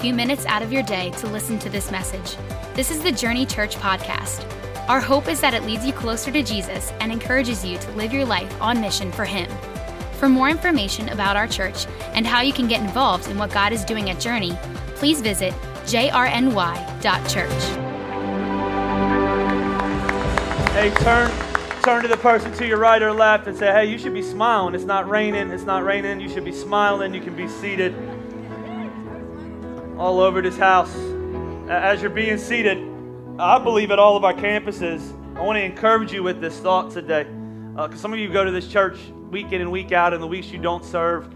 few minutes out of your day to listen to this message. This is the Journey Church podcast. Our hope is that it leads you closer to Jesus and encourages you to live your life on mission for Him. For more information about our church and how you can get involved in what God is doing at Journey, please visit jrny.church. Hey, turn turn to the person to your right or left and say, "Hey, you should be smiling. It's not raining. It's not raining. You should be smiling. You can be seated." All over this house. As you're being seated, I believe at all of our campuses, I want to encourage you with this thought today. Because uh, some of you go to this church week in and week out, and the weeks you don't serve,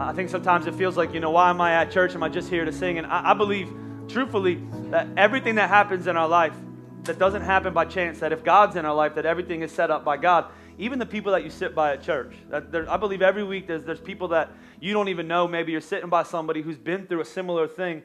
I think sometimes it feels like, you know, why am I at church? Am I just here to sing? And I, I believe, truthfully, that everything that happens in our life that doesn't happen by chance, that if God's in our life, that everything is set up by God. Even the people that you sit by at church. There, I believe every week there's, there's people that you don't even know. Maybe you're sitting by somebody who's been through a similar thing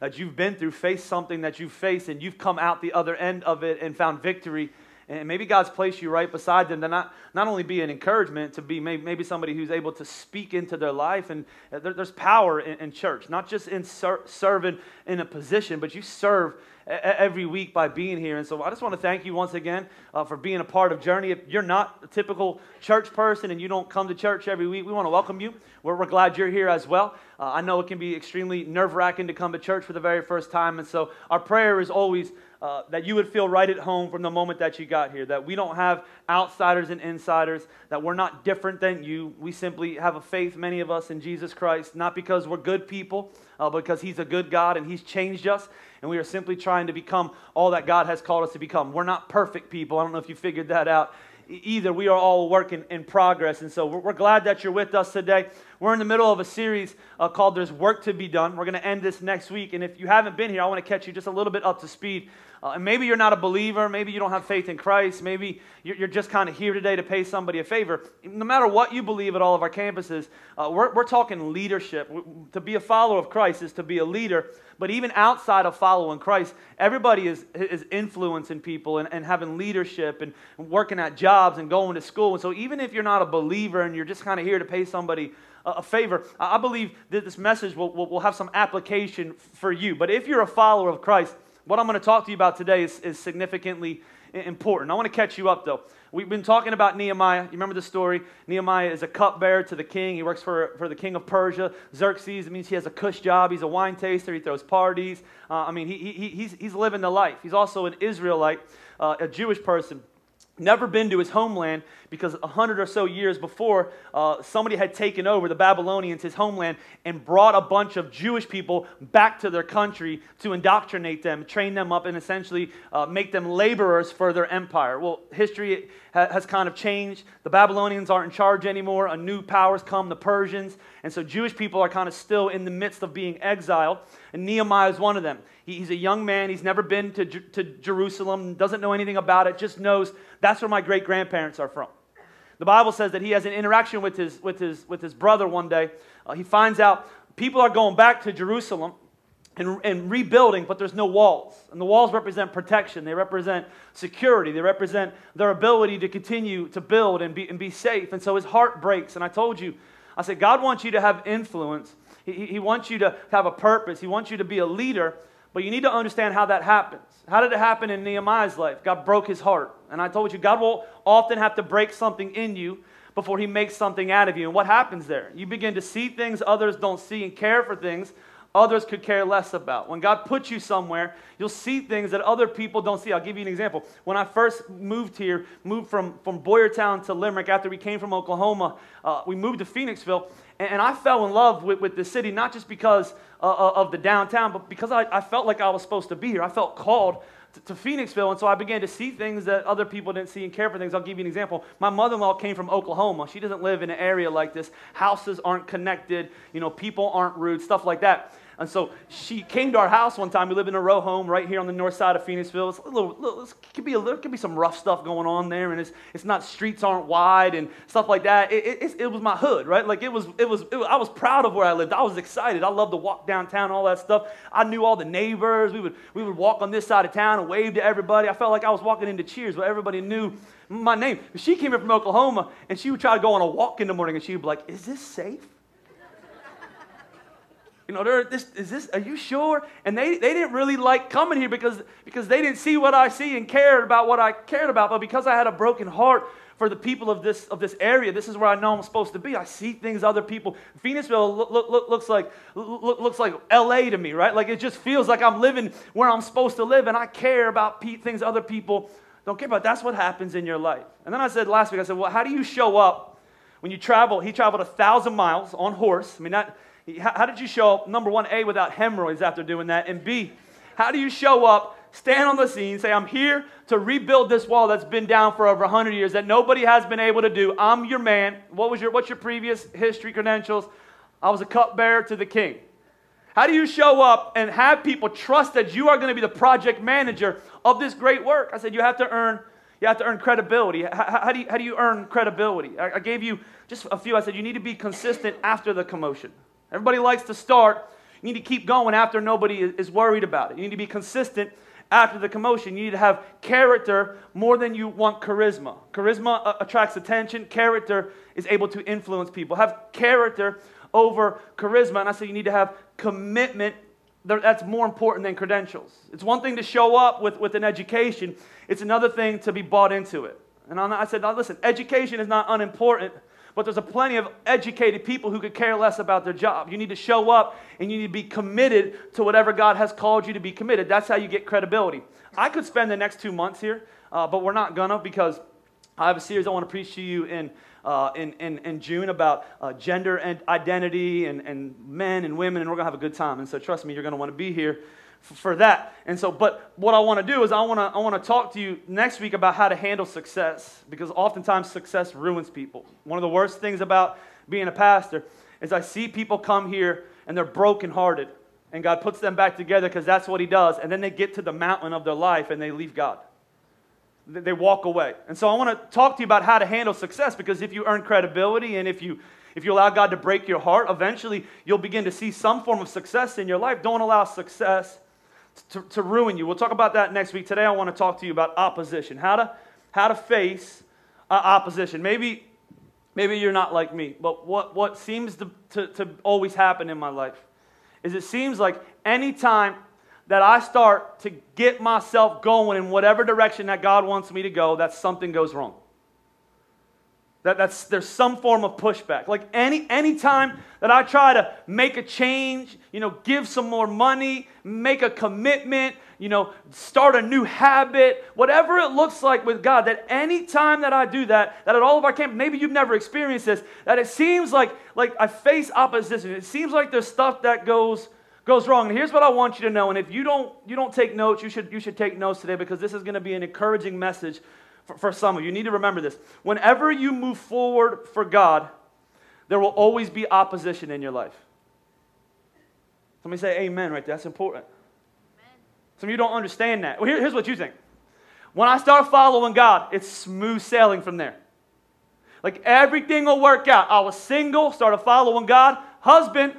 that you've been through, faced something that you've faced, and you've come out the other end of it and found victory and maybe God's placed you right beside them to not, not only be an encouragement, to be maybe, somebody who's able to speak into their life. And uh, there, there's power in, in, church, not just in ser- serving in a position, but you serve every week by being here. And so I just want to thank you once again uh, for being a part of Journey. If you're not a typical church person and you don't come to church every week, we want to welcome you. We're, we're glad you're here as well. Uh, I know it can be extremely nerve wracking to come to church for the very first time. And so our prayer is always uh, that you would feel right at home from the moment that you got here. That we don't have outsiders and insiders, that we're not different than you. We simply have a faith, many of us, in Jesus Christ, not because we're good people, uh, because He's a good God and He's changed us. And we are simply trying to become all that God has called us to become. We're not perfect people. I don't know if you figured that out either. We are all working in progress. And so we're, glad that you're with us today. We're in the middle of a series uh, called There's Work to Be Done. We're going to end this next week. And if you haven't been here, I want to catch you just a little bit up to speed uh, and maybe you're not a believer. Maybe you don't have faith in Christ. Maybe you're, you're just kind of here today to pay somebody a favor. No matter what you believe at all of our campuses, uh, we're, we're talking leadership. To be a follower of Christ is to be a leader. But even outside of following Christ, everybody is, is influencing people and, and having leadership and working at jobs and going to school. And so even if you're not a believer and you're just kind of here to pay somebody a favor. I believe that this message will, will, will, have some application for you. But if you're a follower of Christ, what I'm going to talk to you about today is, is significantly important. I want to catch you up, though. We've been talking about Nehemiah. You remember the story? Nehemiah is a cupbearer to the king. He works for, for the king of Persia. Xerxes, it means he has a cush job. He's a wine taster. He throws parties. Uh, I mean, he, he, he's, he's living the life. He's also an Israelite, uh, a Jewish person never been to his homeland because a hundred or so years before, uh, somebody had taken over the Babylonians, his homeland, and brought a bunch of Jewish people back to their country to indoctrinate them, train them up, and essentially uh, make them laborers for their empire. Well, history ha- has kind of changed. The Babylonians aren't in charge anymore. A new powers come, the Persians. And so Jewish people are kind of still in the midst of being exiled. And Nehemiah is one of them. He, he's a young man. He's never been to, to Jerusalem, doesn't know anything about it, just knows that's where my great grandparents are from. The Bible says that he has an interaction with his, with his, with his brother one day. Uh, he finds out people are going back to Jerusalem and, and rebuilding, but there's no walls. And the walls represent protection, they represent security, they represent their ability to continue to build and be, and be safe. And so his heart breaks. And I told you, I said, God wants you to have influence, he, he wants you to have a purpose, He wants you to be a leader. But you need to understand how that happens. How did it happen in Nehemiah's life? God broke his heart. And I told you, God will often have to break something in you before he makes something out of you. And what happens there? You begin to see things others don't see and care for things others could care less about. When God puts you somewhere, you'll see things that other people don't see. I'll give you an example. When I first moved here, moved from, from Boyertown to Limerick after we came from Oklahoma, uh, we moved to Phoenixville, and, I fell in love with, with the city, not just because uh, uh of the downtown, but because I, I felt like I was supposed to be here. I felt called to Phoenixville, and so I began to see things that other people didn't see and care for things. I'll give you an example. My mother-in-law came from Oklahoma. She doesn't live in an area like this. Houses aren't connected. You know, people aren't rude, stuff like that. And so she came to our house one time. We live in a row home right here on the north side of Phoenixville. It's a little, little it could be a little, could be some rough stuff going on there, and it's, it's not streets aren't wide and stuff like that. It, it, it was my hood, right? Like it was, it was, it I was proud of where I lived. I was excited. I loved to walk downtown, all that stuff. I knew all the neighbors. We would, we would walk on this side of town and wave to everybody. I felt like I was walking into Cheers, where everybody knew my name. She came in from Oklahoma, and she would try to go on a walk in the morning, and she would be like, "Is this safe?" You know, they're, this, is this, are you sure? And they, they didn't really like coming here because, because they didn't see what I see and cared about what I cared about. But because I had a broken heart for the people of this, of this area, this is where I know I'm supposed to be. I see things other people. Phoenixville look, look, look, looks, like, look, looks like LA to me, right? Like it just feels like I'm living where I'm supposed to live and I care about pe- things other people don't care about. That's what happens in your life. And then I said last week, I said, well, how do you show up when you travel? He traveled a thousand miles on horse. I mean, that how did you show up, number one, A, without hemorrhoids after doing that? And B, how do you show up, stand on the scene, say, I'm here to rebuild this wall that's been down for over 100 years that nobody has been able to do? I'm your man. What was your, what's your previous history credentials? I was a cupbearer to the king. How do you show up and have people trust that you are going to be the project manager of this great work? I said, you have to earn you have to earn credibility. How, how, do, you, how do you earn credibility? I, I, gave you just a few. I said, you need to be consistent after the commotion. Everybody likes to start. You need to keep going after nobody is worried about it. You need to be consistent after the commotion. You need to have character more than you want charisma. Charisma uh, attracts attention, character is able to influence people. Have character over charisma. And I say you need to have commitment. That's more important than credentials. It's one thing to show up with, with an education, it's another thing to be bought into it. And I said, listen, education is not unimportant but there's a plenty of educated people who could care less about their job. You need to show up and you need to be committed to whatever God has called you to be committed. That's how you get credibility. I could spend the next two months here, uh, but we're not gonna because I have a series I want to preach to you in. Uh, in, in, in, June about uh, gender and identity and, and men and women, and we're going to have a good time. And so, trust me, you're going to want to be here for that. And so, but what I want to do is I want to I want to talk to you next week about how to handle success because oftentimes success ruins people. One of the worst things about being a pastor is I see people come here and they're brokenhearted and God puts them back together because that's what he does and then they get to the mountain of their life and they leave God. They walk away. And so I want to talk to you about how to handle success because if you earn credibility and if you if you allow God to break your heart, eventually you'll begin to see some form of success in your life. Don't allow success to, to ruin you. We'll talk about that next week. Today, I want to talk to you about opposition, how to, how to face uh, opposition. Maybe, maybe you're not like me, but what, what seems to, to, to always happen in my life is it seems like anytime that I start to get myself going in whatever direction that God wants me to go, that something goes wrong. That, that's, there's some form of pushback. Like any anytime that I try to make a change, you know, give some more money, make a commitment, you know, start a new habit, whatever it looks like with God, that any time that I do that, that at all of our camp, maybe you've never experienced this, that it seems like like I face opposition. It seems like there's stuff that goes goes wrong. And here's what I want you to know. And if you don't you don't take notes, you should you should take notes today because this is going to be an encouraging message for, for some of you. You need to remember this. Whenever you move forward for God, there will always be opposition in your life. Somebody say amen right there. That's important. Amen. Some of you don't understand that. Well, here, here's what you think. When I start following God, it's smooth sailing from there. Like everything will work out. I was single, started following God. Husband,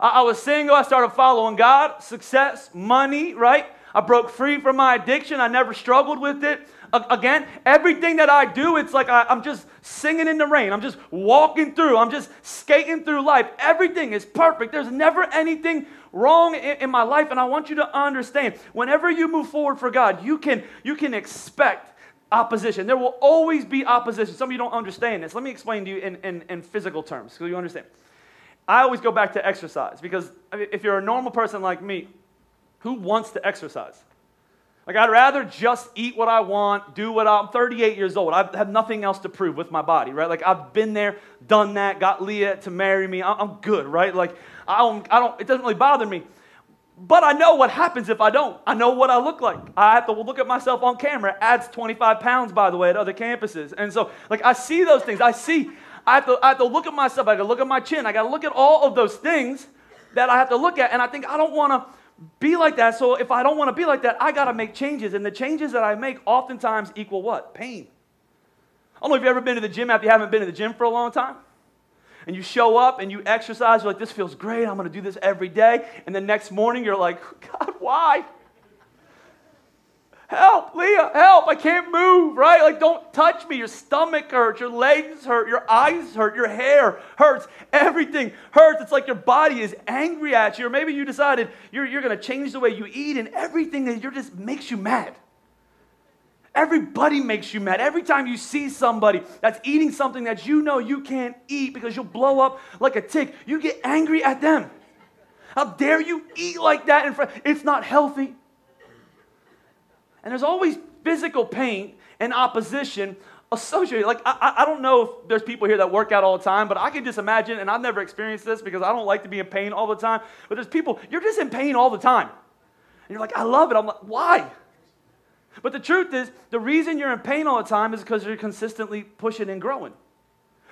I, I was single, I started following God. Success, money, right? I broke free from my addiction. I never struggled with it. Again, everything that I do, it's like I, am just singing in the rain. I'm just walking through. I'm just skating through life. Everything is perfect. There's never anything wrong in, in my life. And I want you to understand whenever you move forward for God, you can, you can expect opposition. There will always be opposition. Some of you don't understand this. Let me explain to you in, in, in physical terms so you understand. I always go back to exercise because if you're a normal person like me, who wants to exercise? Like, I'd rather just eat what I want, do what I'm 38 years old. I have nothing else to prove with my body, right? Like, I've been there, done that, got Leah to marry me. I'm good, right? Like, I don't, I don't, it doesn't really bother me. But I know what happens if I don't. I know what I look like. I have to look at myself on camera. Adds 25 pounds, by the way, at other campuses. And so, like, I see those things. I see, I have to, I have to look at myself. I got to look at my chin. I got to look at all of those things that I have to look at. And I think I don't want to be like that. So if I don't want to be like that, I got to make changes. And the changes that I make oftentimes equal what? Pain. I don't know if you've ever been to the gym after you haven't been to the gym for a long time. And you show up and you exercise, you're like, this feels great. I'm going to do this every day. And the next morning, you're like, God, why? Help, Leah, help, I can't move, right? Like, don't touch me. Your stomach hurts, your legs hurt, your eyes hurt, your hair hurts, everything hurts. It's like your body is angry at you, or maybe you decided you're, you're going to change the way you eat, and everything that you're just makes you mad. Everybody makes you mad. Every time you see somebody that's eating something that you know you can't eat because you'll blow up like a tick, you get angry at them. How dare you eat like that in front? It's not healthy. And there's always physical pain and opposition associated. Like, I, I don't know if there's people here that work out all the time, but I can just imagine, and I've never experienced this because I don't like to be in pain all the time, but there's people, you're just in pain all the time. And you're like, I love it. I'm like, why? But the truth is, the reason you're in pain all the time is because you're consistently pushing and growing.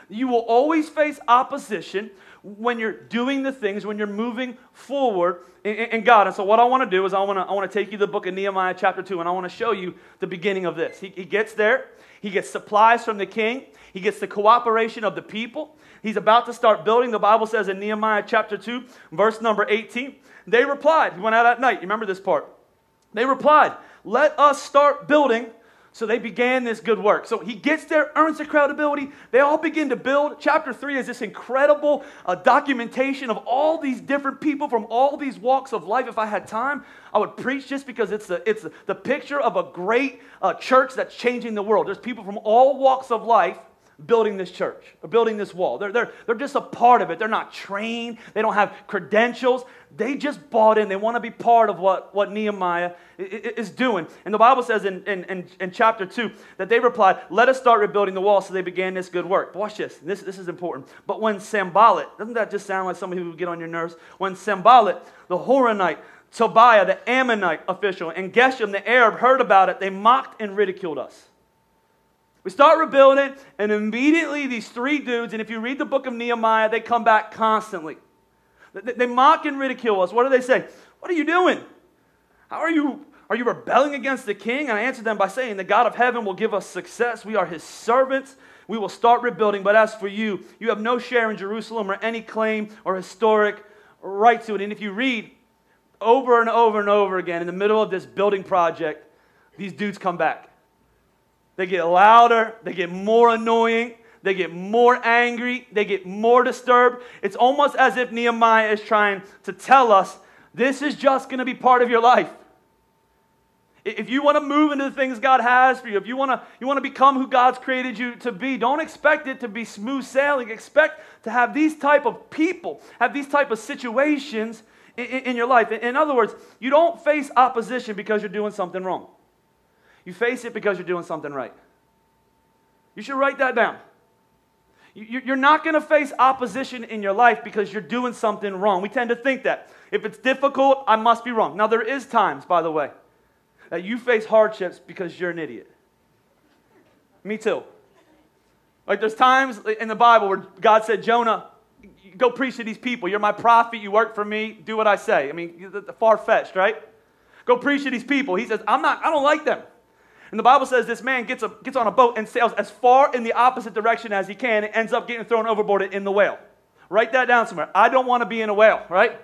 You will always face opposition when you're doing the things, when you're moving forward in, in God. And so, what I want to do is, I want to I want to take you to the book of Nehemiah, chapter 2, and I want to show you the beginning of this. He, he gets there, he gets supplies from the king, he gets the cooperation of the people. He's about to start building. The Bible says in Nehemiah chapter 2, verse number 18, they replied. He went out at night. You remember this part? They replied, Let us start building so they began this good work. So he gets there, earns the credibility. They all begin to build. Chapter 3 is this incredible uh, documentation of all these different people from all these walks of life. If I had time, I would preach just because it's, the it's the picture of a great uh, church that's changing the world. There's people from all walks of life building this church or building this wall. They're, they're, they're just a part of it. They're not trained, they don't have credentials. They just bought in. They want to be part of what, what Nehemiah is doing. And the Bible says in, in, in, chapter 2 that they replied, Let us start rebuilding the wall. So they began this good work. Watch this. This, this is important. But when Sanballat, doesn't that just sound like somebody who would get on your nerves? When Sanballat, the Horonite, Tobiah, the Ammonite official, and Geshem, the Arab, heard about it, they mocked and ridiculed us. We start rebuilding, and immediately these three dudes, and if you read the book of Nehemiah, they come back constantly. They, mock and ridicule us. What do they say? What are you doing? How are you? Are you rebelling against the king? And I answered them by saying, The God of heaven will give us success. We are his servants. We will start rebuilding. But as for you, you have no share in Jerusalem or any claim or historic right to it. And if you read over and over and over again in the middle of this building project, these dudes come back. They get louder, they get more annoying, they get more angry, they get more disturbed. It's almost as if Nehemiah is trying to tell us this is just going to be part of your life. If you want to move into the things God has for you, if you want to, you want to become who God's created you to be, don't expect it to be smooth sailing. Expect to have these type of people, have these type of situations in, in your life. In other words, you don't face opposition because you're doing something wrong. You face it because you're doing something right. You should write that down. You're not going to face opposition in your life because you're doing something wrong. We tend to think that. If it's difficult, I must be wrong. Now, there is times, by the way, that you face hardships because you're an idiot. Me too. Like there's times in the Bible where God said, Jonah, go preach to these people. You're my prophet. You work for me. Do what I say. I mean, far fetched, right? Go preach to these people. He says, I'm not, I don't like them. And the Bible says this man gets, a, gets on a boat and sails as far in the opposite direction as he can and ends up getting thrown overboard in the whale. Write that down somewhere. I don't want to be in a whale, right?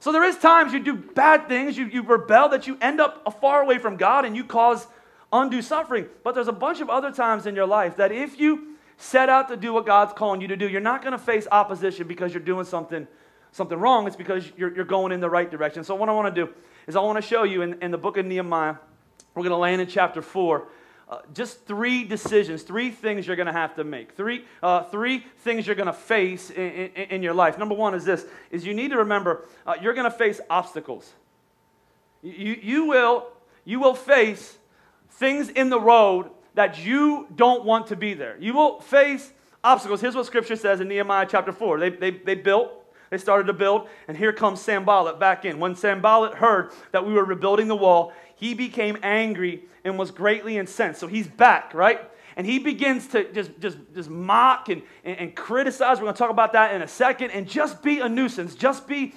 So there is times you do bad things, you, you rebel, that you end up far away from God and you cause undue suffering. But there's a bunch of other times in your life that if you set out to do what God's calling you to do, you're not going to face opposition because you're doing something, something wrong. It's because you're, you're going in the right direction. So what I want to do is I want to show you in, in the book of Nehemiah we're going to land in chapter 4. Uh, just three decisions, three things you're going to have to make, three, uh, three things you're going to face in, in, in, your life. Number one is this: is you need to remember uh, you're going to face obstacles. You, you will you will face things in the road that you don't want to be there. You will face obstacles. Here's what Scripture says in Nehemiah chapter four. They they, they built. They started to build, and here comes Sanballat back in. When Sanballat heard that we were rebuilding the wall, he became angry and was greatly incensed. So he's back, right? And he begins to just, just, just mock and, and, and criticize. We're going to talk about that in a second. And just be a nuisance. Just be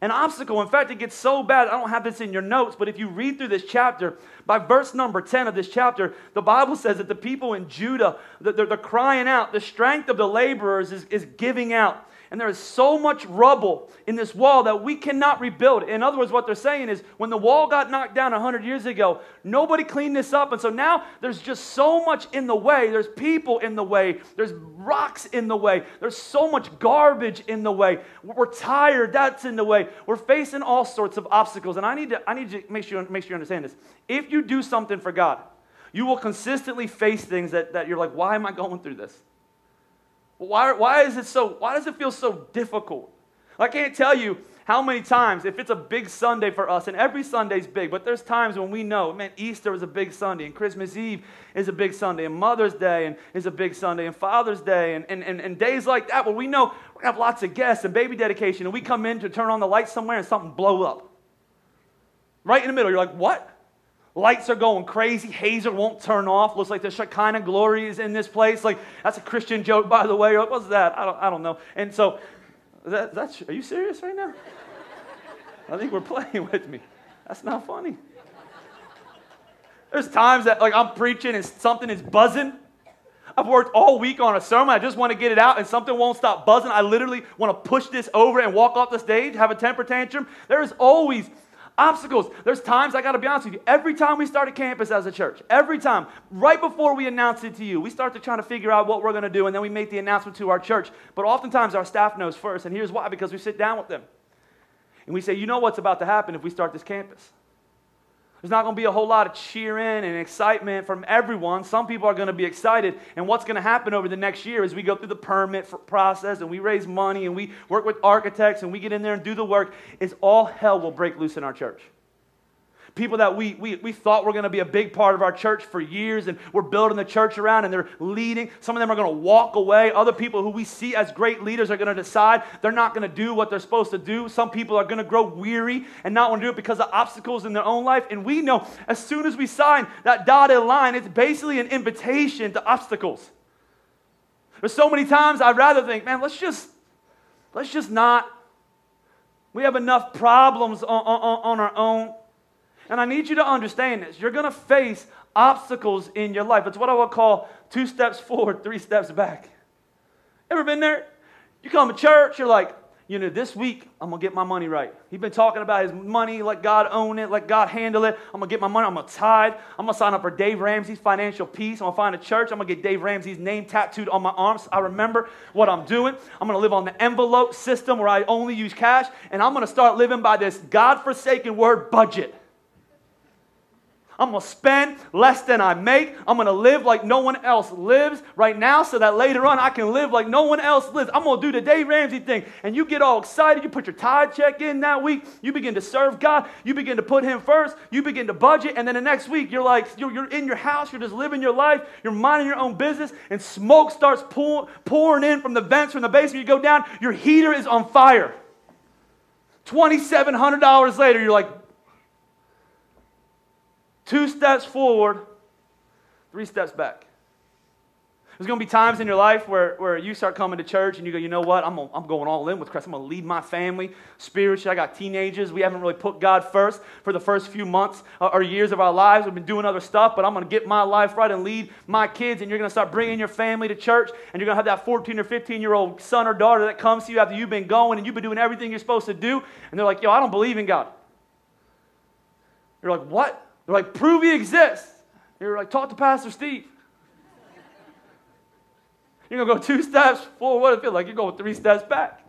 An obstacle, in fact, it gets so bad. I don't have this in your notes, but if you read through this chapter, by verse number 10 of this chapter, the Bible says that the people in Judah, they're, they're crying out. The strength of the laborers is, is giving out and there is so much rubble in this wall that we cannot rebuild. In other words, what they're saying is when the wall got knocked down 100 years ago, nobody cleaned this up. And so now there's just so much in the way. There's people in the way, there's rocks in the way, there's so much garbage in the way. We're tired, that's in the way. We're facing all sorts of obstacles. And I need to, I need to make, sure, make sure you understand this. If you do something for God, you will consistently face things that, that you're like, why am I going through this? Why, why is it so, why does it feel so difficult? I can't tell you how many times, if it's a big Sunday for us, and every Sunday's big, but there's times when we know, man, Easter is a big Sunday, and Christmas Eve is a big Sunday, and Mother's Day and, is a big Sunday, and Father's Day, and, and, and, and days like that where we know to have lots of guests and baby dedication, and we come in to turn on the light somewhere and something blow up. Right in the middle. You're like, what? Lights are going crazy. Hazer won't turn off. Looks like the Shekinah glory is in this place. Like, that's a Christian joke, by the way. What was that? I don't, I don't know. And so, that, that's, are you serious right now? I think we're playing with me. That's not funny. There's times that, like, I'm preaching and something is buzzing. I've worked all week on a sermon. I just want to get it out, and something won't stop buzzing. I literally want to push this over and walk off the stage, have a temper tantrum. There is always obstacles. There's times, I got to be honest with you, every time we start a campus as a church, every time, right before we announce it to you, we start to try to figure out what we're going to do, and then we make the announcement to our church. But oftentimes, our staff knows first, and here's why because we sit down with them. And we say, you know what's about to happen if we start this campus. There's not going to be a whole lot of cheering and excitement from everyone. Some people are going to be excited. And what's going to happen over the next year is we go through the permit process and we raise money and we work with architects and we get in there and do the work, is all hell will break loose in our church people that we, we, we thought were going to be a big part of our church for years and we're building the church around and they're leading. Some of them are going to walk away. Other people who we see as great leaders are going to decide they're not going to do what they're supposed to do. Some people are going to grow weary and not want to do it because of obstacles in their own life. And we know as soon as we sign that dotted line, it's basically an invitation to obstacles. There's so many times I'd rather think, man, let's just, let's just not. We have enough problems on, on, on our own. And I need you to understand this. You're going to face obstacles in your life. It's what I would call two steps forward, three steps back. Ever been there? You come to church, you're like, you know, this week I'm gonna get my money right. He's been talking about his money, let God own it, let God handle it. I'm gonna get my money, I'm gonna tithe. I'm gonna sign up for Dave Ramsey's financial peace. I'm gonna find a church, I'm gonna get Dave Ramsey's name tattooed on my arms. I remember what I'm doing. I'm gonna live on the envelope system where I only use cash, and I'm gonna start living by this God-forsaken word budget. I'm going to spend less than I make. I'm going to live like no one else lives right now so that later on I can live like no one else lives. I'm going to do the Dave Ramsey thing. And you get all excited. You put your tithe check in that week. You begin to serve God. You begin to put Him first. You begin to budget. And then the next week, you're like, you're, you're in your house. You're just living your life. You're minding your own business. And smoke starts pour, pouring in from the vents from the basement. You go down. Your heater is on fire. $2,700 later, you're like, Two steps forward, three steps back. There's going to be times in your life where, where you start coming to church and you go, you know what? I'm, I'm going all in with Christ. I'm going to lead my family spiritually. I got teenagers. We haven't really put God first for the first few months uh, or years of our lives. We've been doing other stuff, but I'm going to get my life right and lead my kids. And you're going to start bringing your family to church. And you're going to have that 14 or 15 year old son or daughter that comes to you after you've been going and you've been doing everything you're supposed to do. And they're like, yo, I don't believe in God. You're like, what? They're like, prove he exists. You're like, talk to Pastor Steve. You're going to go two steps forward. What it feel like? You're going three steps back.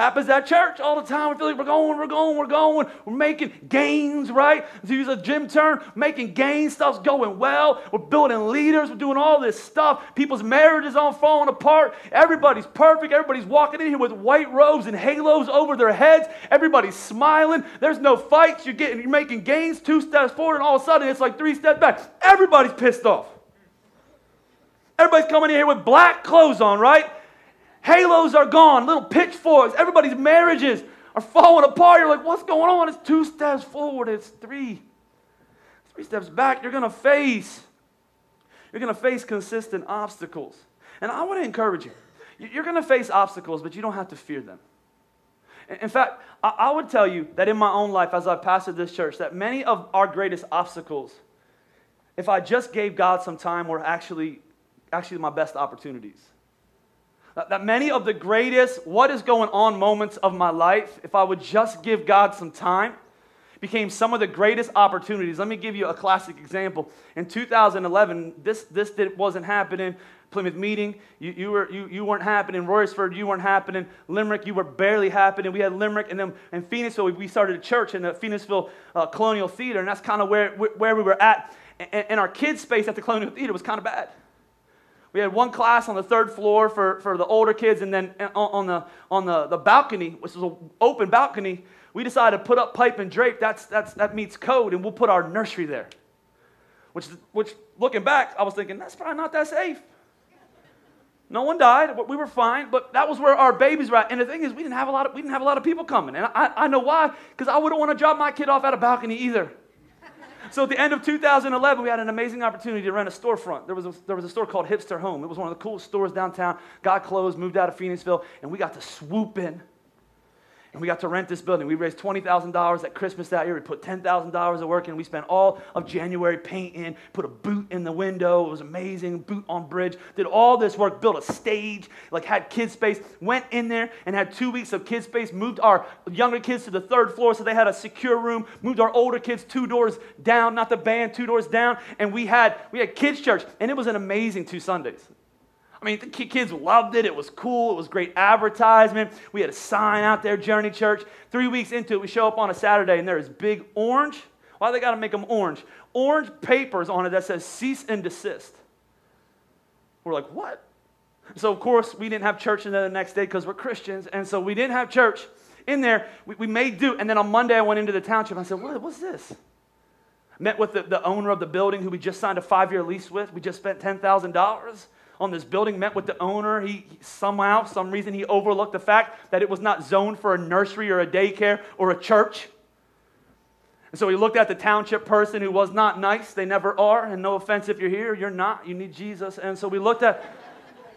Happens at church all the time. We feel like we're going, we're going, we're going. We're making gains, right? To use a gym term, making gains. Stuff's going well. We're building leaders. We're doing all this stuff. People's marriages aren't falling apart. Everybody's perfect. Everybody's walking in here with white robes and halos over their heads. Everybody's smiling. There's no fights. You're getting, you're making gains. Two steps forward, and all of a sudden it's like three steps back. Everybody's pissed off. Everybody's coming in here with black clothes on, right? Halos are gone, little pitchforks. Everybody's marriages are falling apart. You're like, what's going on? It's two steps forward, it's three. Three steps back. You're going to face. You're going to face consistent obstacles. And I want to encourage you. You're going to face obstacles, but you don't have to fear them. In fact, I would tell you that in my own life, as I've pastored this church, that many of our greatest obstacles, if I just gave God some time, were actually, actually my best opportunities. That many of the greatest, what is going on moments of my life, if I would just give God some time, became some of the greatest opportunities. Let me give you a classic example. In 2011, this, this did, wasn't happening. Plymouth Meeting, you, you, were, you, you weren't happening. Royersford, you weren't happening. Limerick, you were barely happening. We had Limerick, and then in Phoenixville, we started a church in the Phoenixville uh, Colonial Theater, and that's kind of where, where we were at. And, and our kids' space at the Colonial Theater was kind of bad. We had one class on the third floor for, for the older kids, and then on the, on the, the balcony, which was an open balcony, we decided to put up pipe and drape. That's, that's, that meets code, and we'll put our nursery there. Which, which, looking back, I was thinking, that's probably not that safe. No one died. We were fine, but that was where our babies were at. And the thing is, we didn't have a lot of, we didn't have a lot of people coming. And I, I know why, because I wouldn't want to drop my kid off at a balcony either. So at the end of 2011, we had an amazing opportunity to rent a storefront. There was a, there was a store called Hipster Home. It was one of the coolest stores downtown. Got closed, moved out of Phoenixville, and we got to swoop in and we got to rent this building. We raised $20,000 at Christmas that year. We put $10,000 of work in. We spent all of January painting, put a boot in the window. It was amazing. Boot on bridge. Did all this work, built a stage, like had kid space. Went in there and had two weeks of kid space. Moved our younger kids to the third floor so they had a secure room. Moved our older kids two doors down, not the band, two doors down. And we had, we had kids' church. And it was an amazing two Sundays. I mean, the kids loved it. It was cool. It was great advertisement. We had a sign out there, Journey Church. Three weeks into it, we show up on a Saturday, and there's big orange. Why they got to make them orange? Orange papers on it that says cease and desist. We're like, what? So, of course, we didn't have church in there the next day because we're Christians. And so we didn't have church in there. We, we made do. And then on Monday, I went into the township. I said, what, what's this? Met with the, the owner of the building who we just signed a five year lease with. We just spent $10,000 on this building, met with the owner. He somehow, some reason, he overlooked the fact that it was not zoned for a nursery or a daycare or a church. And so he looked at the township person who was not nice. They never are. And no offense if you're here, you're not. You need Jesus. And so we looked at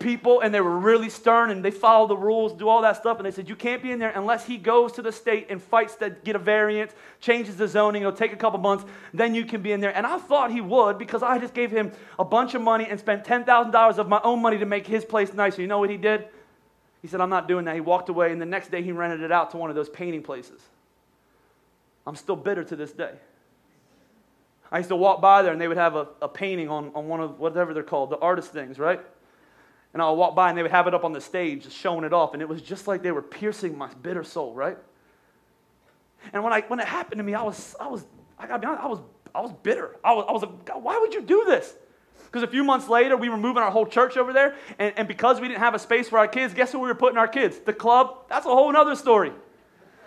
people and they were really stern and they followed the rules, do all that stuff. And they said, You can't be in there unless he goes to the state and fights to get a variant, changes the zoning, it'll take a couple months, then you can be in there. And I thought he would because I just gave him a bunch of money and spent $10,000 of my own money to make his place nicer. You know what he did? He said, I'm not doing that. He walked away and the next day he rented it out to one of those painting places. I'm still bitter to this day. I used to walk by there and they would have a, a painting on, on one of whatever they're called, the artist things, right? And I'll walk by and they would have it up on the stage, just showing it off. And it was just like they were piercing my bitter soul, right? And when, I, when it happened to me, I was, I was, I gotta be honest, I was, I was bitter. I was, I was like, God, why would you do this? Because a few months later, we were moving our whole church over there. And, and because we didn't have a space for our kids, guess where we were putting our kids? The club. That's a whole other story.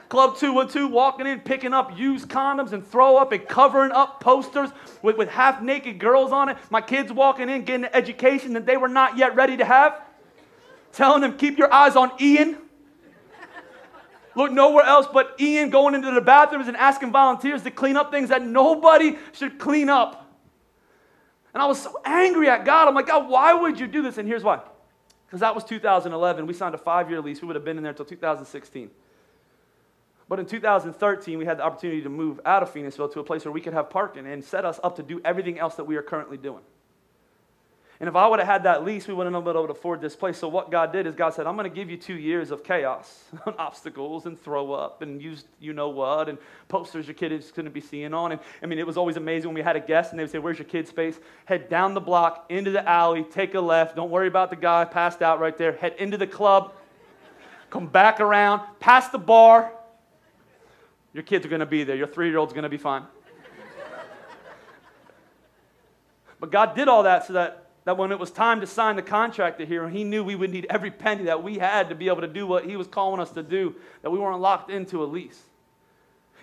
Club 212 walking in, picking up used condoms and throw up and covering up posters with, with half naked girls on it. My kids walking in, getting an education that they were not yet ready to have. Telling them, keep your eyes on Ian. Look nowhere else but Ian going into the bathrooms and asking volunteers to clean up things that nobody should clean up. And I was so angry at God. I'm like, God, why would you do this? And here's why. Because that was 2011. We signed a five year lease. We would have been in there until 2016. But in 2013, we had the opportunity to move out of Phoenixville to a place where we could have parking and set us up to do everything else that we are currently doing. And if I would have had that lease, we wouldn't have been able to afford this place. So what God did is God said, I'm going to give you two years of chaos, and obstacles, and throw up, and use you know what, and posters your kids couldn't be seeing on. And I mean, it was always amazing when we had a guest, and they would say, "Where's your kid space?" Head down the block into the alley, take a left. Don't worry about the guy passed out right there. Head into the club, come back around, past the bar, your kids are going to be there. Your three year old's going to be fine. but God did all that so that, that when it was time to sign the contract here, He knew we would need every penny that we had to be able to do what He was calling us to do, that we weren't locked into a lease.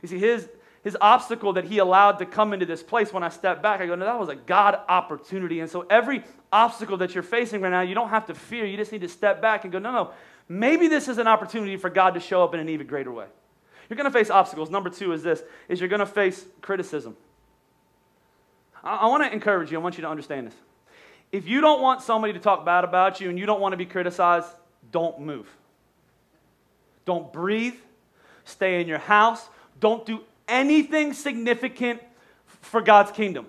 You see, His, his obstacle that He allowed to come into this place, when I step back, I go, no, that was a God opportunity. And so every obstacle that you're facing right now, you don't have to fear. You just need to step back and go, no, no, maybe this is an opportunity for God to show up in an even greater way. You're going to face obstacles. Number two is this, is you're going to face criticism. I, I want to encourage you. I want you to understand this. If you don't want somebody to talk bad about you and you don't want to be criticized, don't move. Don't breathe. stay in your house. Don't do anything significant for God's kingdom.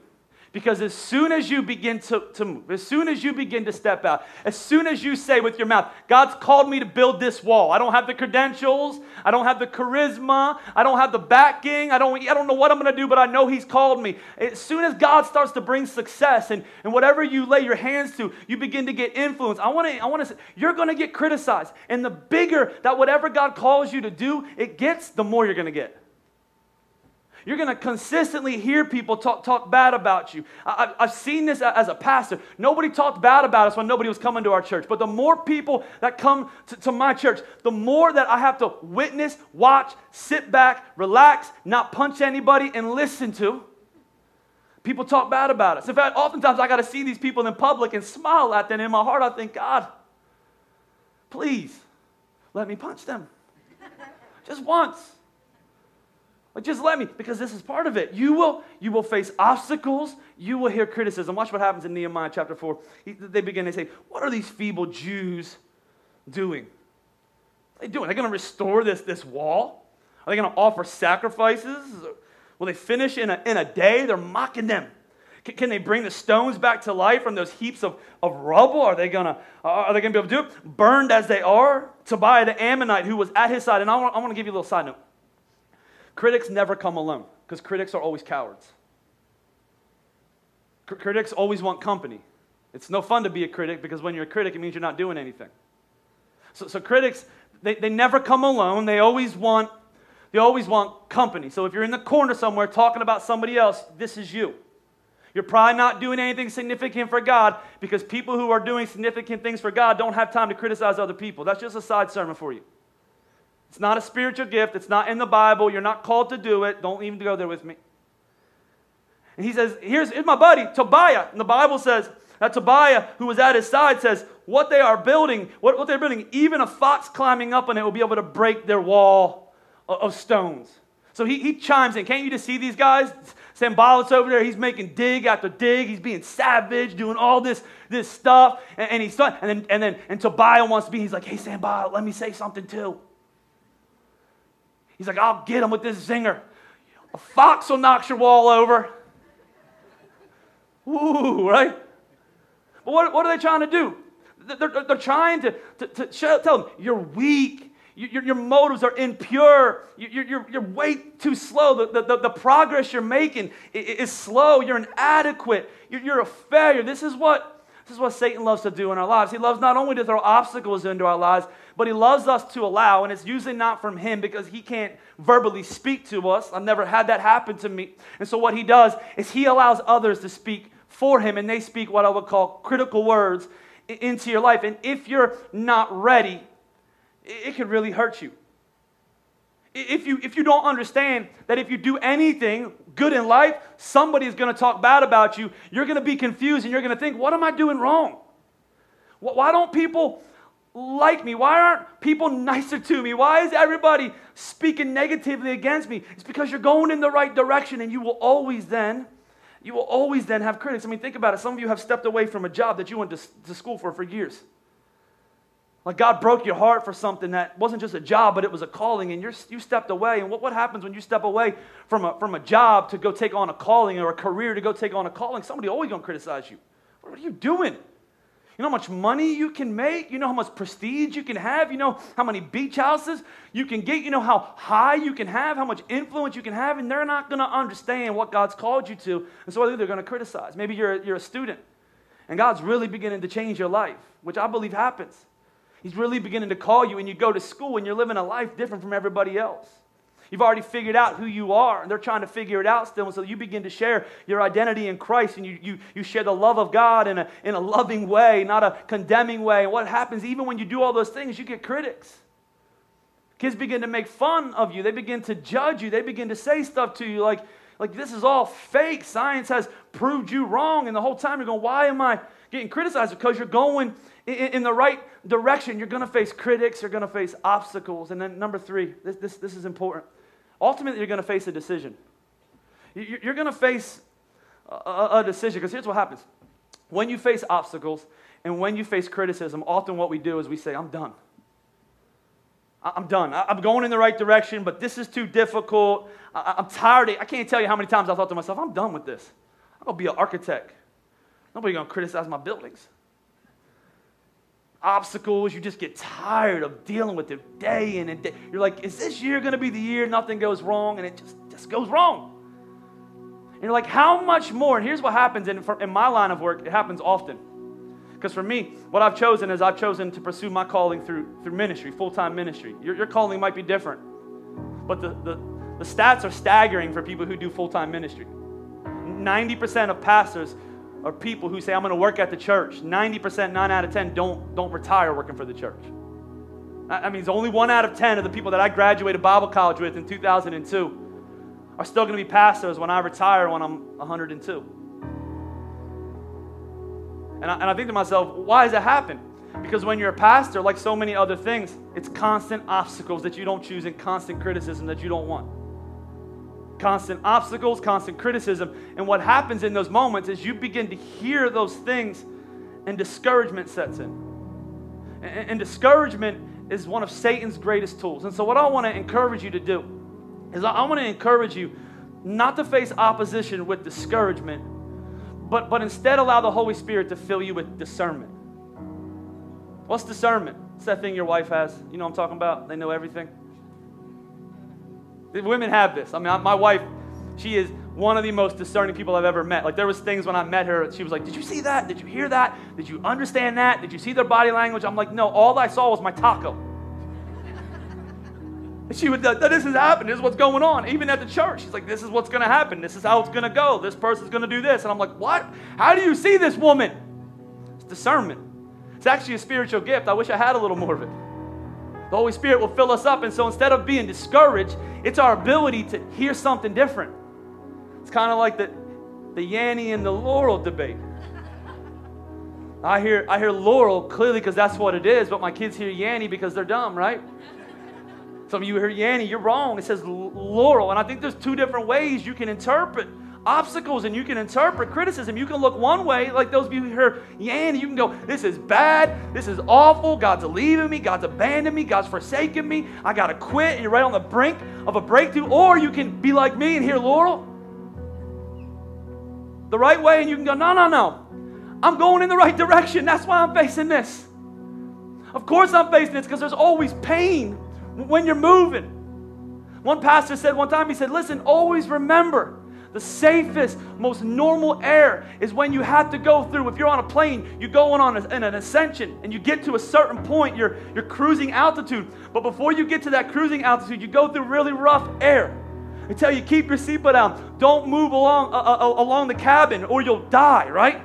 Because as soon as you begin to, to move, as soon as you begin to step out, as soon as you say with your mouth, God's called me to build this wall. I don't have the credentials, I don't have the charisma, I don't have the backing, I don't, I don't know what I'm going to do, but I know He's called me. As soon as God starts to bring success and, and whatever you lay your hands to, you begin to get influence. I want to, I want to say, you're going to get criticized. And the bigger that whatever God calls you to do, it gets, the more you're going to get. You're going to consistently hear people talk, talk bad about you. I, have seen this as a pastor. Nobody talked bad about us when nobody was coming to our church. But the more people that come to, to my church, the more that I have to witness, watch, sit back, relax, not punch anybody, and listen to. People talk bad about us. In fact, oftentimes I got to see these people in public and smile at them. In my heart, I think, God, please let me punch them. Just once. Like, just let me, because this is part of it. You will, you will face obstacles. You will hear criticism. Watch what happens in Nehemiah chapter 4. He, they begin they say, What are these feeble Jews doing? What are they doing? Are they going to restore this, this wall? Are they going to offer sacrifices? Will they finish in a, in a day? They're mocking them. Can, can they bring the stones back to life from those heaps of, of rubble? Are they going to are they going to be able to do it? Burned as they are, Tobiah the Ammonite, who was at his side, and I want, I want to give you a little side note. Critics never come alone because critics are always cowards. C- critics always want company. It's no fun to be a critic because when you're a critic, it means you're not doing anything. So, so critics, they, they never come alone. They always want they always want company. So if you're in the corner somewhere talking about somebody else, this is you. You're probably not doing anything significant for God because people who are doing significant things for God don't have time to criticize other people. That's just a side sermon for you. It's not a spiritual gift. It's not in the Bible. You're not called to do it. Don't even go there with me. And he says, here's, here's my buddy, Tobiah. And the Bible says that Tobiah, who was at his side, says, What they are building, what, what they're building, even a fox climbing up on it will be able to break their wall of, of stones. So he, he chimes in. Can't you just see these guys? Sanballat's over there. He's making dig after dig. He's being savage, doing all this, this stuff. And, and he's and then and then and Tobiah wants to be. He's like, "Hey, Sanballat, let me say something too." He's like, I'll get him with this zinger. A fox will knock your wall over. Ooh, right? But what, what are they trying to do? They're, they're, trying to, to, to show, tell them, you're weak. Your, your, motives are impure. You're, you're, you're way too slow. The, the, the progress you're making is slow. You're inadequate. You're, you're a failure. This is what this is what Satan loves to do in our lives. He loves not only to throw obstacles into our lives, but he loves us to allow, and it's usually not from him because he can't verbally speak to us. I've never had that happen to me. And so what he does is he allows others to speak for him, and they speak what I would call critical words into your life. And if you're not ready, it could really hurt you. If you, if you don't understand that if you do anything good in life, somebody is going to talk bad about you, you're going to be confused and you're going to think, what am I doing wrong? Why don't people like me? Why aren't people nicer to me? Why is everybody speaking negatively against me? It's because you're going in the right direction and you will always then you will always then have critics. I mean, think about it. Some of you have stepped away from a job that you went to, to school for for years. Like God broke your heart for something that wasn't just a job, but it was a calling, and you're, you stepped away. And what, what happens when you step away from a, from a job to go take on a calling or a career to go take on a calling? Somebody always to criticize you. What are you doing? You know how much money you can make? You know how much prestige you can have? You know how many beach houses you can get? You know how high you can have? How much influence you can have? And they're not going to understand what God's called you to. And so they're going to criticize. Maybe you're, you're a student and God's really beginning to change your life, which I believe happens. He's really beginning to call you and you go to school and you're living a life different from everybody else. You've already figured out who you are, and they're trying to figure it out still. And so you begin to share your identity in Christ, and you, you, you share the love of God in a, in a loving way, not a condemning way. And what happens, even when you do all those things, you get critics. Kids begin to make fun of you, they begin to judge you, they begin to say stuff to you like, like this is all fake. Science has proved you wrong. And the whole time you're going, why am I getting criticized? Because you're going in, in the right direction. You're going to face critics, you're going to face obstacles. And then, number three, this, this, this is important ultimately you're going to face a decision. You're going to face a decision because here's what happens. When you face obstacles and when you face criticism, often what we do is we say, I'm done. I'm done. I'm going in the right direction, but this is too difficult. I'm tired. I can't tell you how many times I thought to myself, I'm done with this. I'm going to be an architect. Nobody's going to criticize my buildings. Obstacles, you just get tired of dealing with it day in and day. You're like, is this year going to be the year nothing goes wrong? And it just, just goes wrong. And you're like, how much more? And here's what happens in, in my line of work, it happens often because for me, what I've chosen is I've chosen to pursue my calling through, through ministry, full time ministry. Your, your calling might be different, but the, the, the stats are staggering for people who do full time ministry. 90% of pastors are people who say, I'm going to work at the church. 90%, 9 out of 10, don't, don't retire working for the church. I mean, it's only one out of 10 of the people that I graduated Bible college with in 2002 are still going to be pastors when I retire when I'm 102. And I, and I think to myself, why does that happen? Because when you're a pastor, like so many other things, it's constant obstacles that you don't choose and constant criticism that you don't want. Constant obstacles, constant criticism. And what happens in those moments is you begin to hear those things and discouragement sets in. And, and discouragement is one of Satan's greatest tools. And so, what I want to encourage you to do is I, I want to encourage you not to face opposition with discouragement, but, but instead allow the Holy Spirit to fill you with discernment. What's discernment? It's that thing your wife has. You know what I'm talking about? They know everything. Women have this. I mean, my wife, she is one of the most discerning people I've ever met. Like there was things when I met her, she was like, "Did you see that? Did you hear that? Did you understand that? Did you see their body language?" I'm like, "No, all I saw was my taco." she would, this is happening. This is what's going on. Even at the church, she's like, this is what's going to happen. This is how it's going to go. This person's going to do this. And I'm like, what? How do you see this woman? It's discernment. It's actually a spiritual gift. I wish I had a little more of it. The Holy Spirit will fill us up. And so instead of being discouraged, it's our ability to hear something different. It's kind of like the, the Yanny and the Laurel debate. I hear, I hear Laurel clearly because that's what it is, but my kids hear Yanny because they're dumb, right? Some of you hear Yanny, you're wrong. It says laurel. And I think there's two different ways you can interpret obstacles and you can interpret criticism. You can look one way, like those of you who hear Yanny, you can go, This is bad. This is awful. God's leaving me. God's abandoned me. God's forsaken me. I got to quit. And you're right on the brink of a breakthrough. Or you can be like me and hear Laurel the right way and you can go, No, no, no. I'm going in the right direction. That's why I'm facing this. Of course, I'm facing this because there's always pain when you're moving. One pastor said one time, he said, Listen, always remember the safest, most normal air is when you have to go through. If you're on a plane, you're going on a, in an ascension and you get to a certain point, you're, you're cruising altitude. But before you get to that cruising altitude, you go through really rough air. They tell you keep your seatbelt on, Don't move along uh, uh, uh, along the cabin or you'll die, right?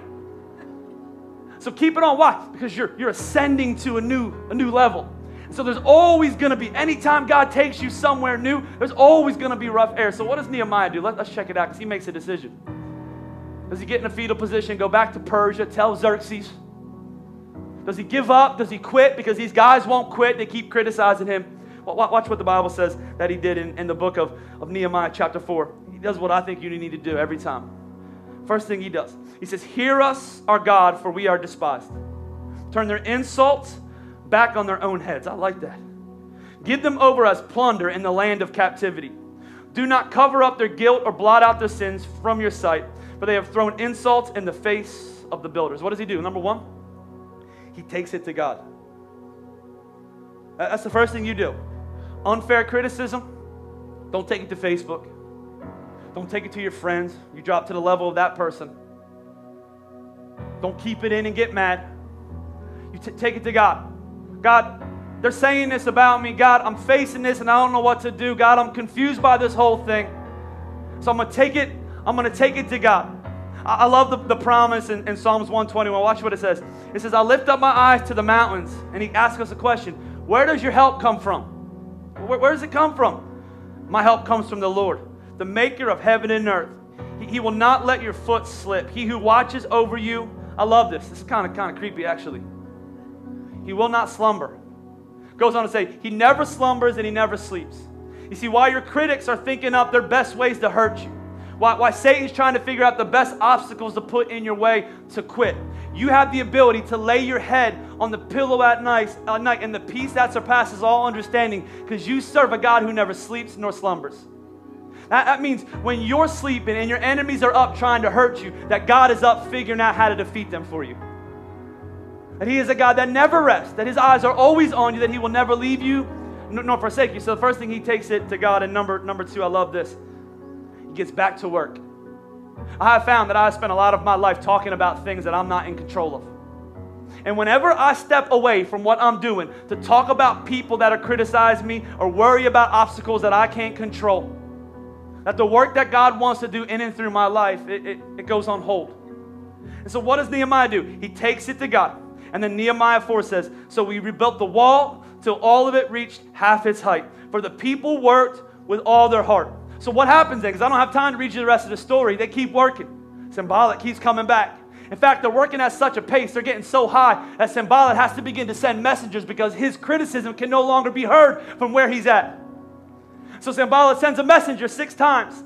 So keep it on. Why? Because you're you're ascending to a new a new level. So there's always going to be, anytime God takes you somewhere new, there's always going to be rough air. So what does Nehemiah do? Let, us check it out because he makes a decision. Does he get in a fetal position, go back to Persia, tell Xerxes? Does he give up? Does he quit? Because these guys won't quit. They keep criticizing him. Watch what the Bible says that he did in, in the book of, of Nehemiah, chapter 4. He does what I think you need to do every time. First thing he does, he says, Hear us, our God, for we are despised. Turn their insults back on their own heads. I like that. Give them over as plunder in the land of captivity. Do not cover up their guilt or blot out their sins from your sight, for they have thrown insults in the face of the builders. What does he do? Number one, he takes it to God. That's the first thing you do. Unfair criticism, don't take it to Facebook. Don't take it to your friends. You drop to the level of that person. Don't keep it in and get mad. You t- take it to God. God, they're saying this about me. God, I'm facing this and I don't know what to do. God, I'm confused by this whole thing. So I'm going to take it, I'm going to take it to God. I, I love the, the promise in, in Psalms 121. Watch what it says. It says, I lift up my eyes to the mountains. And he asks us a question Where does your help come from? Where, where does it come from? My help comes from the Lord, the maker of heaven and earth. He, he will not let your foot slip. He who watches over you. I love this. This is kind of kind of creepy actually. He will not slumber. Goes on to say, He never slumbers and He never sleeps. You see, while your critics are thinking up their best ways to hurt you, why, why Satan's trying to figure out the best obstacles to put in your way to quit, you have the ability to lay your head on the pillow at night, at night and the peace that surpasses all understanding because you serve a God who never sleeps nor slumbers. That, that means when you're sleeping and your enemies are up trying to hurt you, that God is up figuring out how to defeat them for you. That He is a God that never rests, that His eyes are always on you, that He will never leave you nor forsake you. So the first thing He takes it to God, and number, number two, I love this. He gets back to work. I have found that I spent a lot of my life talking about things that I'm not in control of. And whenever I step away from what I'm doing to talk about people that are criticizing me or worry about obstacles that I can't control, that the work that God wants to do in and through my life, it, it, it goes on hold. And so what does Nehemiah do? He takes it to God. And then Nehemiah 4 says, So we rebuilt the wall till all of it reached half its height. For the people worked with all their heart. So what happens then? Because I don't have time to read you the rest of the story. They keep working. Sanballat keeps coming back. In fact, they're working at such a pace, they're getting so high that Sanballat has to begin to send messengers because his criticism can no longer be heard from where he's at. So Sanballat sends a messenger six times.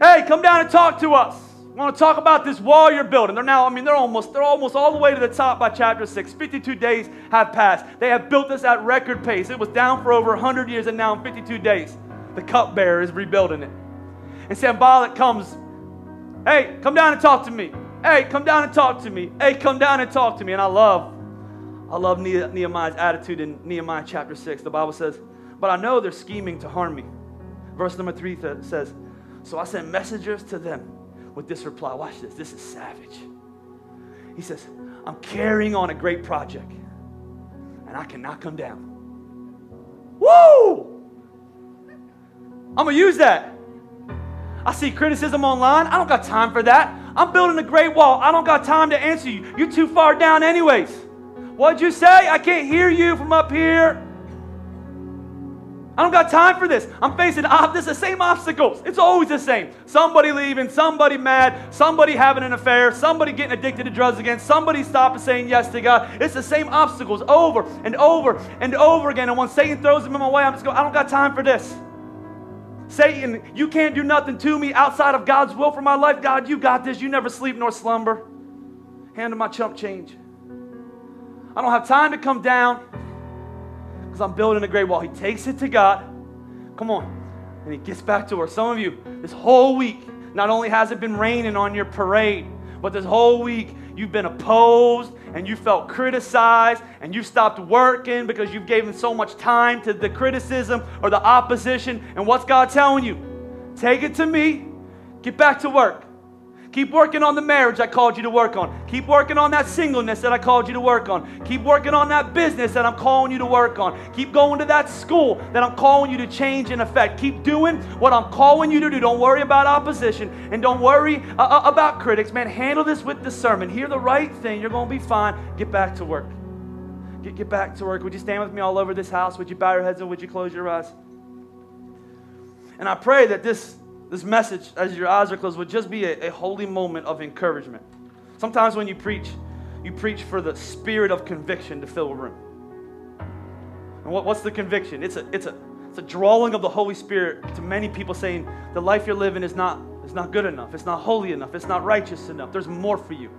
Hey, come down and talk to us. I want to talk about this wall you're building. They're now, I mean, they're almost, they're almost all the way to the top by chapter 6. 52 days have passed. They have built this at record pace. It was down for over 100 years, and now in 52 days, the cupbearer is rebuilding it. And Sanballat comes, hey, come down and talk to me. Hey, come down and talk to me. Hey, come down and talk to me. And I love, I love Nehemiah's attitude in Nehemiah chapter 6. The Bible says, but I know they're scheming to harm me. Verse number 3 says, So I sent messengers to them with this reply. Watch this. This is savage. He says, I'm carrying on a great project, and I cannot come down. Woo! I'm going to use that. I see criticism online. I don't got time for that. I'm building a great wall. I don't got time to answer you. You're too far down, anyways. What'd you say? I can't hear you from up here. I don't got time for this. I'm facing op- this the same obstacles. It's always the same. Somebody leaving, somebody mad, somebody having an affair, somebody getting addicted to drugs again, somebody stopping saying yes to God. It's the same obstacles over and over and over again. And when Satan throws them in my way, I'm just going, I don't got time for this. Satan, you can't do nothing to me outside of God's will for my life. God, you got this. You never sleep nor slumber. Hand him my chump change. I don't have time to come down because I'm building a great wall. He takes it to God. Come on. And he gets back to work. Some of you, this whole week, not only has it been raining on your parade, but this whole week you've been opposed and you felt criticized and you stopped working because you've given so much time to the criticism or the opposition. And what's God telling you? Take it to me, get back to work. Keep working on the marriage I called you to work on. Keep working on that singleness that I called you to work on. Keep working on that business that I'm calling you to work on. Keep going to that school that I'm calling you to change and affect. Keep doing what I'm calling you to do. Don't worry about opposition and don't worry uh, uh about critics. Man, handle this with discernment. Hear the right thing. You're going to be fine. Get back to work. Get, get back to work. Would you stand with me all over this house? Would you bow your heads and would you close your eyes? And I pray that this this message, as your eyes are closed, would just be a, a holy moment of encouragement. Sometimes when you preach, you preach for the spirit of conviction to fill a room. And what, what's the conviction? It's a, it's, a, it's a drawing of the Holy Spirit to many people saying the life you're living is not, is not good enough, it's not holy enough, it's not righteous enough. There's more for you.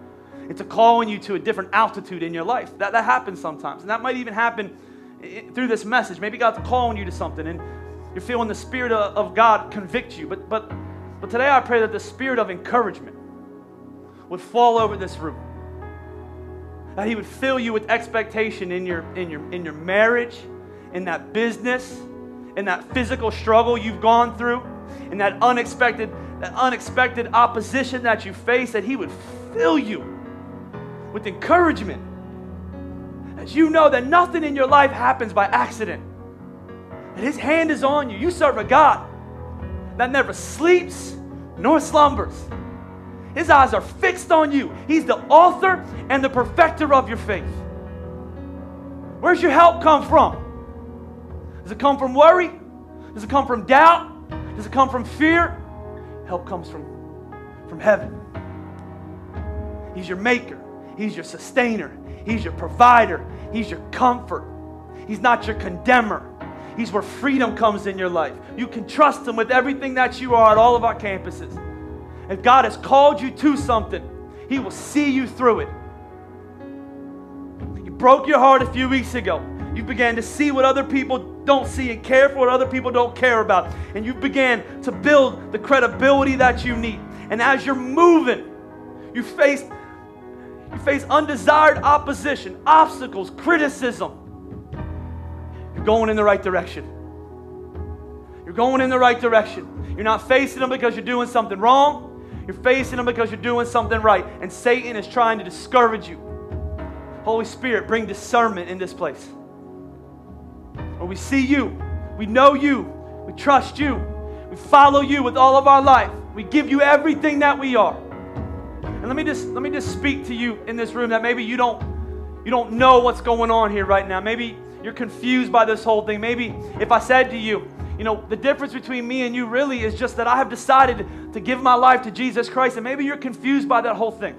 It's a calling you to a different altitude in your life. That, that happens sometimes. And that might even happen through this message. Maybe God's calling you to something. And you're feeling the Spirit of God convict you. But, but, but today I pray that the Spirit of encouragement would fall over this room. That He would fill you with expectation in your, in your, in your marriage, in that business, in that physical struggle you've gone through, in that unexpected, that unexpected opposition that you face, that He would fill you with encouragement. As you know that nothing in your life happens by accident and His hand is on you. You serve a God that never sleeps nor slumbers. His eyes are fixed on you. He's the author and the perfecter of your faith. Where's your help come from? Does it come from worry? Does it come from doubt? Does it come from fear? Help comes from, from heaven. He's your maker. He's your sustainer. He's your provider. He's your comfort. He's not your condemner. He's where freedom comes in your life. You can trust Him with everything that you are at all of our campuses. If God has called you to something, He will see you through it. You broke your heart a few weeks ago. You began to see what other people don't see and care for what other people don't care about. And you began to build the credibility that you need. And as you're moving, you face you face undesired opposition, obstacles, criticism. Going in the right direction. You're going in the right direction. You're not facing them because you're doing something wrong. You're facing them because you're doing something right. And Satan is trying to discourage you. Holy Spirit, bring discernment in this place. Where we see you, we know you, we trust you, we follow you with all of our life. We give you everything that we are. And let me just let me just speak to you in this room that maybe you don't you don't know what's going on here right now. Maybe you're confused by this whole thing. Maybe if I said to you, you know, the difference between me and you really is just that I have decided to give my life to Jesus Christ, and maybe you're confused by that whole thing.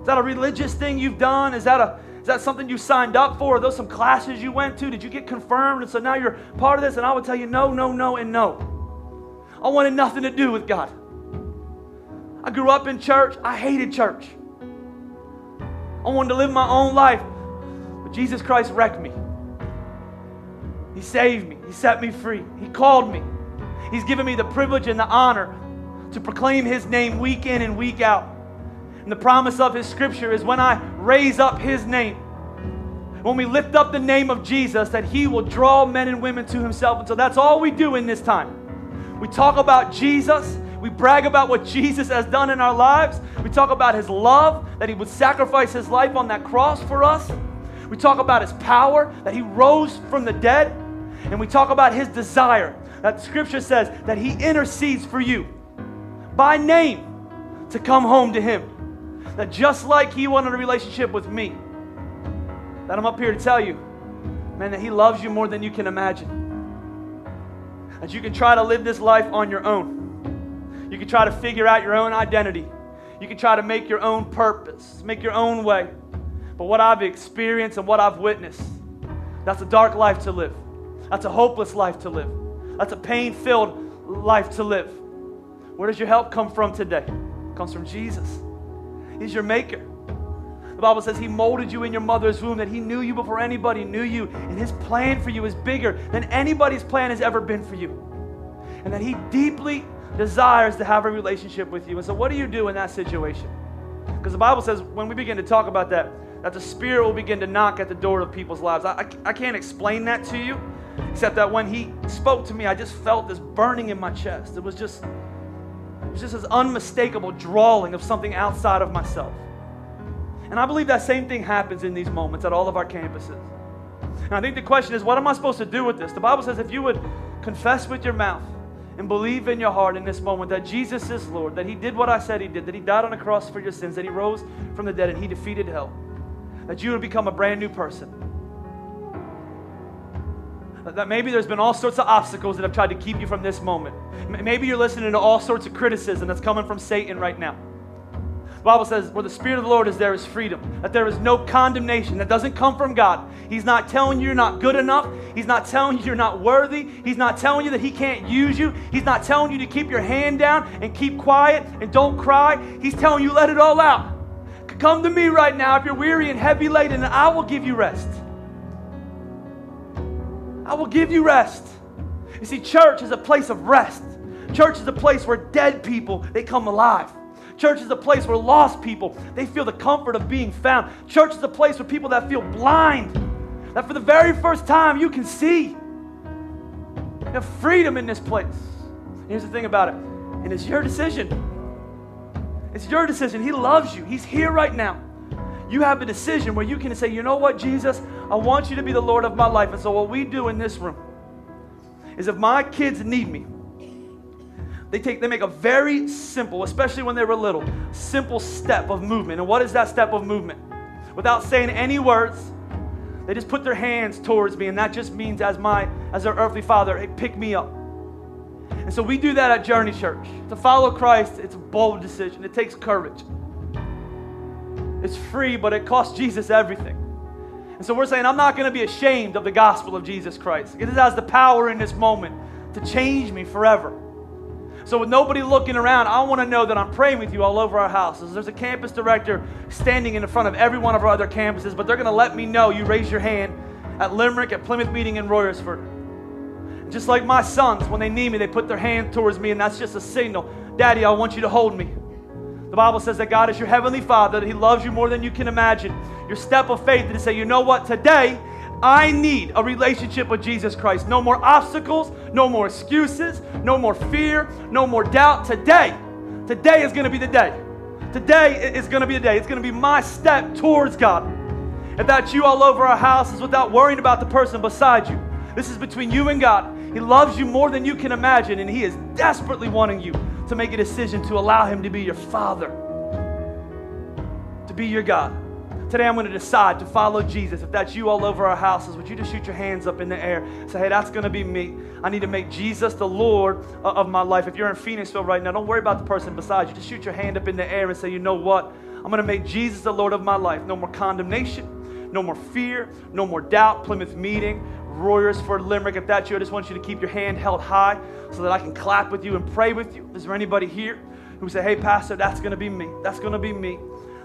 Is that a religious thing you've done? Is that a is that something you signed up for? Are those some classes you went to? Did you get confirmed? And so now you're part of this, and I would tell you no, no, no, and no. I wanted nothing to do with God. I grew up in church. I hated church. I wanted to live my own life. But Jesus Christ wrecked me. He saved me. He set me free. He called me. He's given me the privilege and the honor to proclaim His name week in and week out. And the promise of His scripture is when I raise up His name, when we lift up the name of Jesus, that He will draw men and women to Himself. And so that's all we do in this time. We talk about Jesus we brag about what Jesus has done in our lives. We talk about his love, that he would sacrifice his life on that cross for us. We talk about his power, that he rose from the dead. And we talk about his desire, that scripture says that he intercedes for you by name to come home to him. That just like he wanted a relationship with me, that I'm up here to tell you, man, that he loves you more than you can imagine. That you can try to live this life on your own you can try to figure out your own identity. You can try to make your own purpose, make your own way. But what I've experienced and what I've witnessed, that's a dark life to live. That's a hopeless life to live. That's a pain filled life to live. Where does your help come from today? It comes from Jesus. He's your maker. The Bible says He molded you in your mother's womb, that He knew you before anybody knew you, and His plan for you is bigger than anybody's plan has ever been for you. And that He deeply desires to have a relationship with you. And so, what do you do in that situation? Because the Bible says when we begin to talk about that, that the Spirit will begin to knock at the door of people's lives. I, I, I can't explain that to you, except that when He spoke to me, I just felt this burning in my chest. It was just, it was just this unmistakable drawing of something outside of myself. And I believe that same thing happens in these moments at all of our campuses. And I think the question is, what am I supposed to do with this? The Bible says if you would confess with your mouth and believe in your heart in this moment that Jesus is Lord, that He did what I said He did, that He died on the cross for your sins, that He rose from the dead and He defeated hell, that you would become a brand new person. That maybe there's been all sorts of obstacles that have tried to keep you from this moment. Maybe you're listening to all sorts of criticism that's coming from Satan right now. The Bible says, where the Spirit of the Lord is, there is freedom. That there is no condemnation that doesn't come from God. He's not telling you you're not good enough. He's not telling you you're not worthy. He's not telling you that He can't use you. He's not telling you to keep your hand down and keep quiet and don't cry. He's telling you, let it all out. Come to me right now if you're weary and heavy laden, and I will give you rest. I will give you rest. You see, church is a place of rest. Church is a place where dead people they come alive. Church is a place where lost people, they feel the comfort of being found. Church is a place where people that feel blind, that for the very first time you can see. You have freedom in this place. Here's the thing about it, and it's your decision. It's your decision. He loves you. He's here right now. You have a decision where you can say, you know what, Jesus, I want you to be the Lord of my life. And so, what we do in this room is if my kids need me, they take they make a very simple, especially when they were little, simple step of movement. And what is that step of movement? Without saying any words, they just put their hands towards me, and that just means as my as their earthly father, hey, pick me up. And so we do that at Journey Church. To follow Christ, it's a bold decision. It takes courage. It's free, but it costs Jesus everything. And so we're saying, I'm not going to be ashamed of the gospel of Jesus Christ. It has the power in this moment to change me forever. So, with nobody looking around, I want to know that I'm praying with you all over our houses. There's a campus director standing in front of every one of our other campuses, but they're going to let me know you raise your hand at Limerick, at Plymouth Meeting in Royersford. Just like my sons, when they need me, they put their hand towards me, and that's just a signal Daddy, I want you to hold me. Bible says that God is your heavenly Father, that He loves you more than you can imagine. Your step of faith is to say, you know what, today I need a relationship with Jesus Christ. No more obstacles, no more excuses, no more fear, no more doubt. Today, today is going to be the day. Today is going to be the day. It's going to be my step towards God. If that's you all over our houses without worrying about the person beside you, this is between you and God. He loves you more than you can imagine, and He is desperately wanting you to make a decision to allow Him to be your Father, to be your God. Today I'm going to decide to follow Jesus. If that's you all over our houses, would you just shoot your hands up in the air? Say, hey, that's going to be me. I need to make Jesus the Lord uh, of my life. If you're in Phoenixville right now, don't worry about the person beside you. Just shoot your hand up in the air and say, you know what? I'm going to make Jesus the Lord of my life. No more condemnation, no more fear, no more doubt. Plymouth meeting, Royersford Limerick. If that's you, I just want you to keep your hand held high so that I can clap with you and pray with you. Is there anybody here who say, hey, Pastor, that's going to be me? That's going to be me.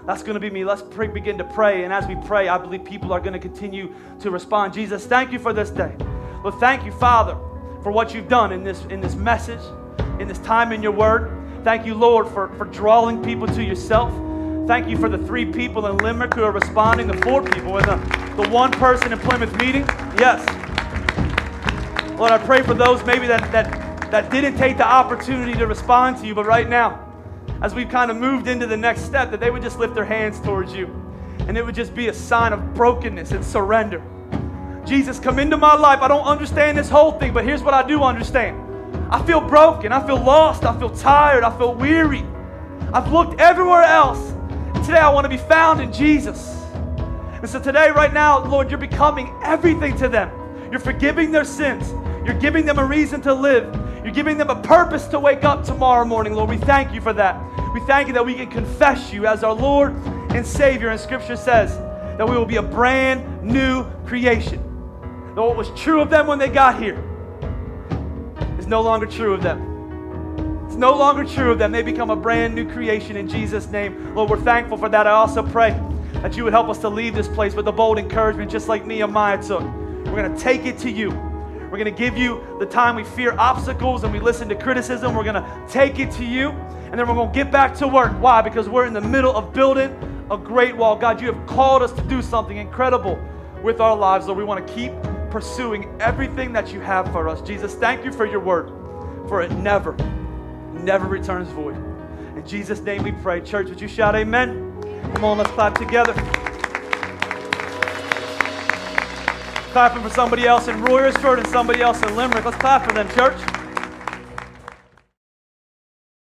That's going to be me. Let's pray, begin to pray. And as we pray, I believe people are going to continue to respond. Jesus, thank you for this day. Lord, thank you, Father, for what you've done in this, in this message, in this time in your word. Thank you, Lord, for, for drawing people to yourself. Thank you for the three people in Limerick who are responding, the four people, and the, the one person in Plymouth meeting. Yes. Lord, I pray for those maybe that, that, that didn't take the opportunity to respond to you, but right now, as we've kind of moved into the next step, that they would just lift their hands towards you. And it would just be a sign of brokenness and surrender. Jesus, come into my life. I don't understand this whole thing, but here's what I do understand. I feel broken. I feel lost. I feel tired. I feel weary. I've looked everywhere else. Today I want to be found in Jesus. And so today, right now, Lord, you're becoming everything to them. You're forgiving their sins. You're giving them a reason to live. You're giving them a purpose to wake up tomorrow morning, Lord. We thank you for that. We thank you that we can confess you as our Lord and Savior. And Scripture says that we will be a brand new creation. That what was true of them when they got here is no longer true of them. It's no longer true of them. They become a brand new creation in Jesus' name. Lord, we're thankful for that. I also pray that you would help us to leave this place with a bold encouragement, just like Nehemiah took. We're going to take it to you. We're going to give you the time we fear obstacles and we listen to criticism. We're going to take it to you. And then we're going to get back to work. Why? Because we're in the middle of building a great wall. God, you have called us to do something incredible with our lives. Lord, we want to keep pursuing everything that you have for us. Jesus, thank you for your word, for it never, never returns void. In Jesus' name we pray. Church, would you shout amen? Come on, let's clap together. Clapping for somebody else in Royersford and somebody else in Limerick. Let's clap for them, church.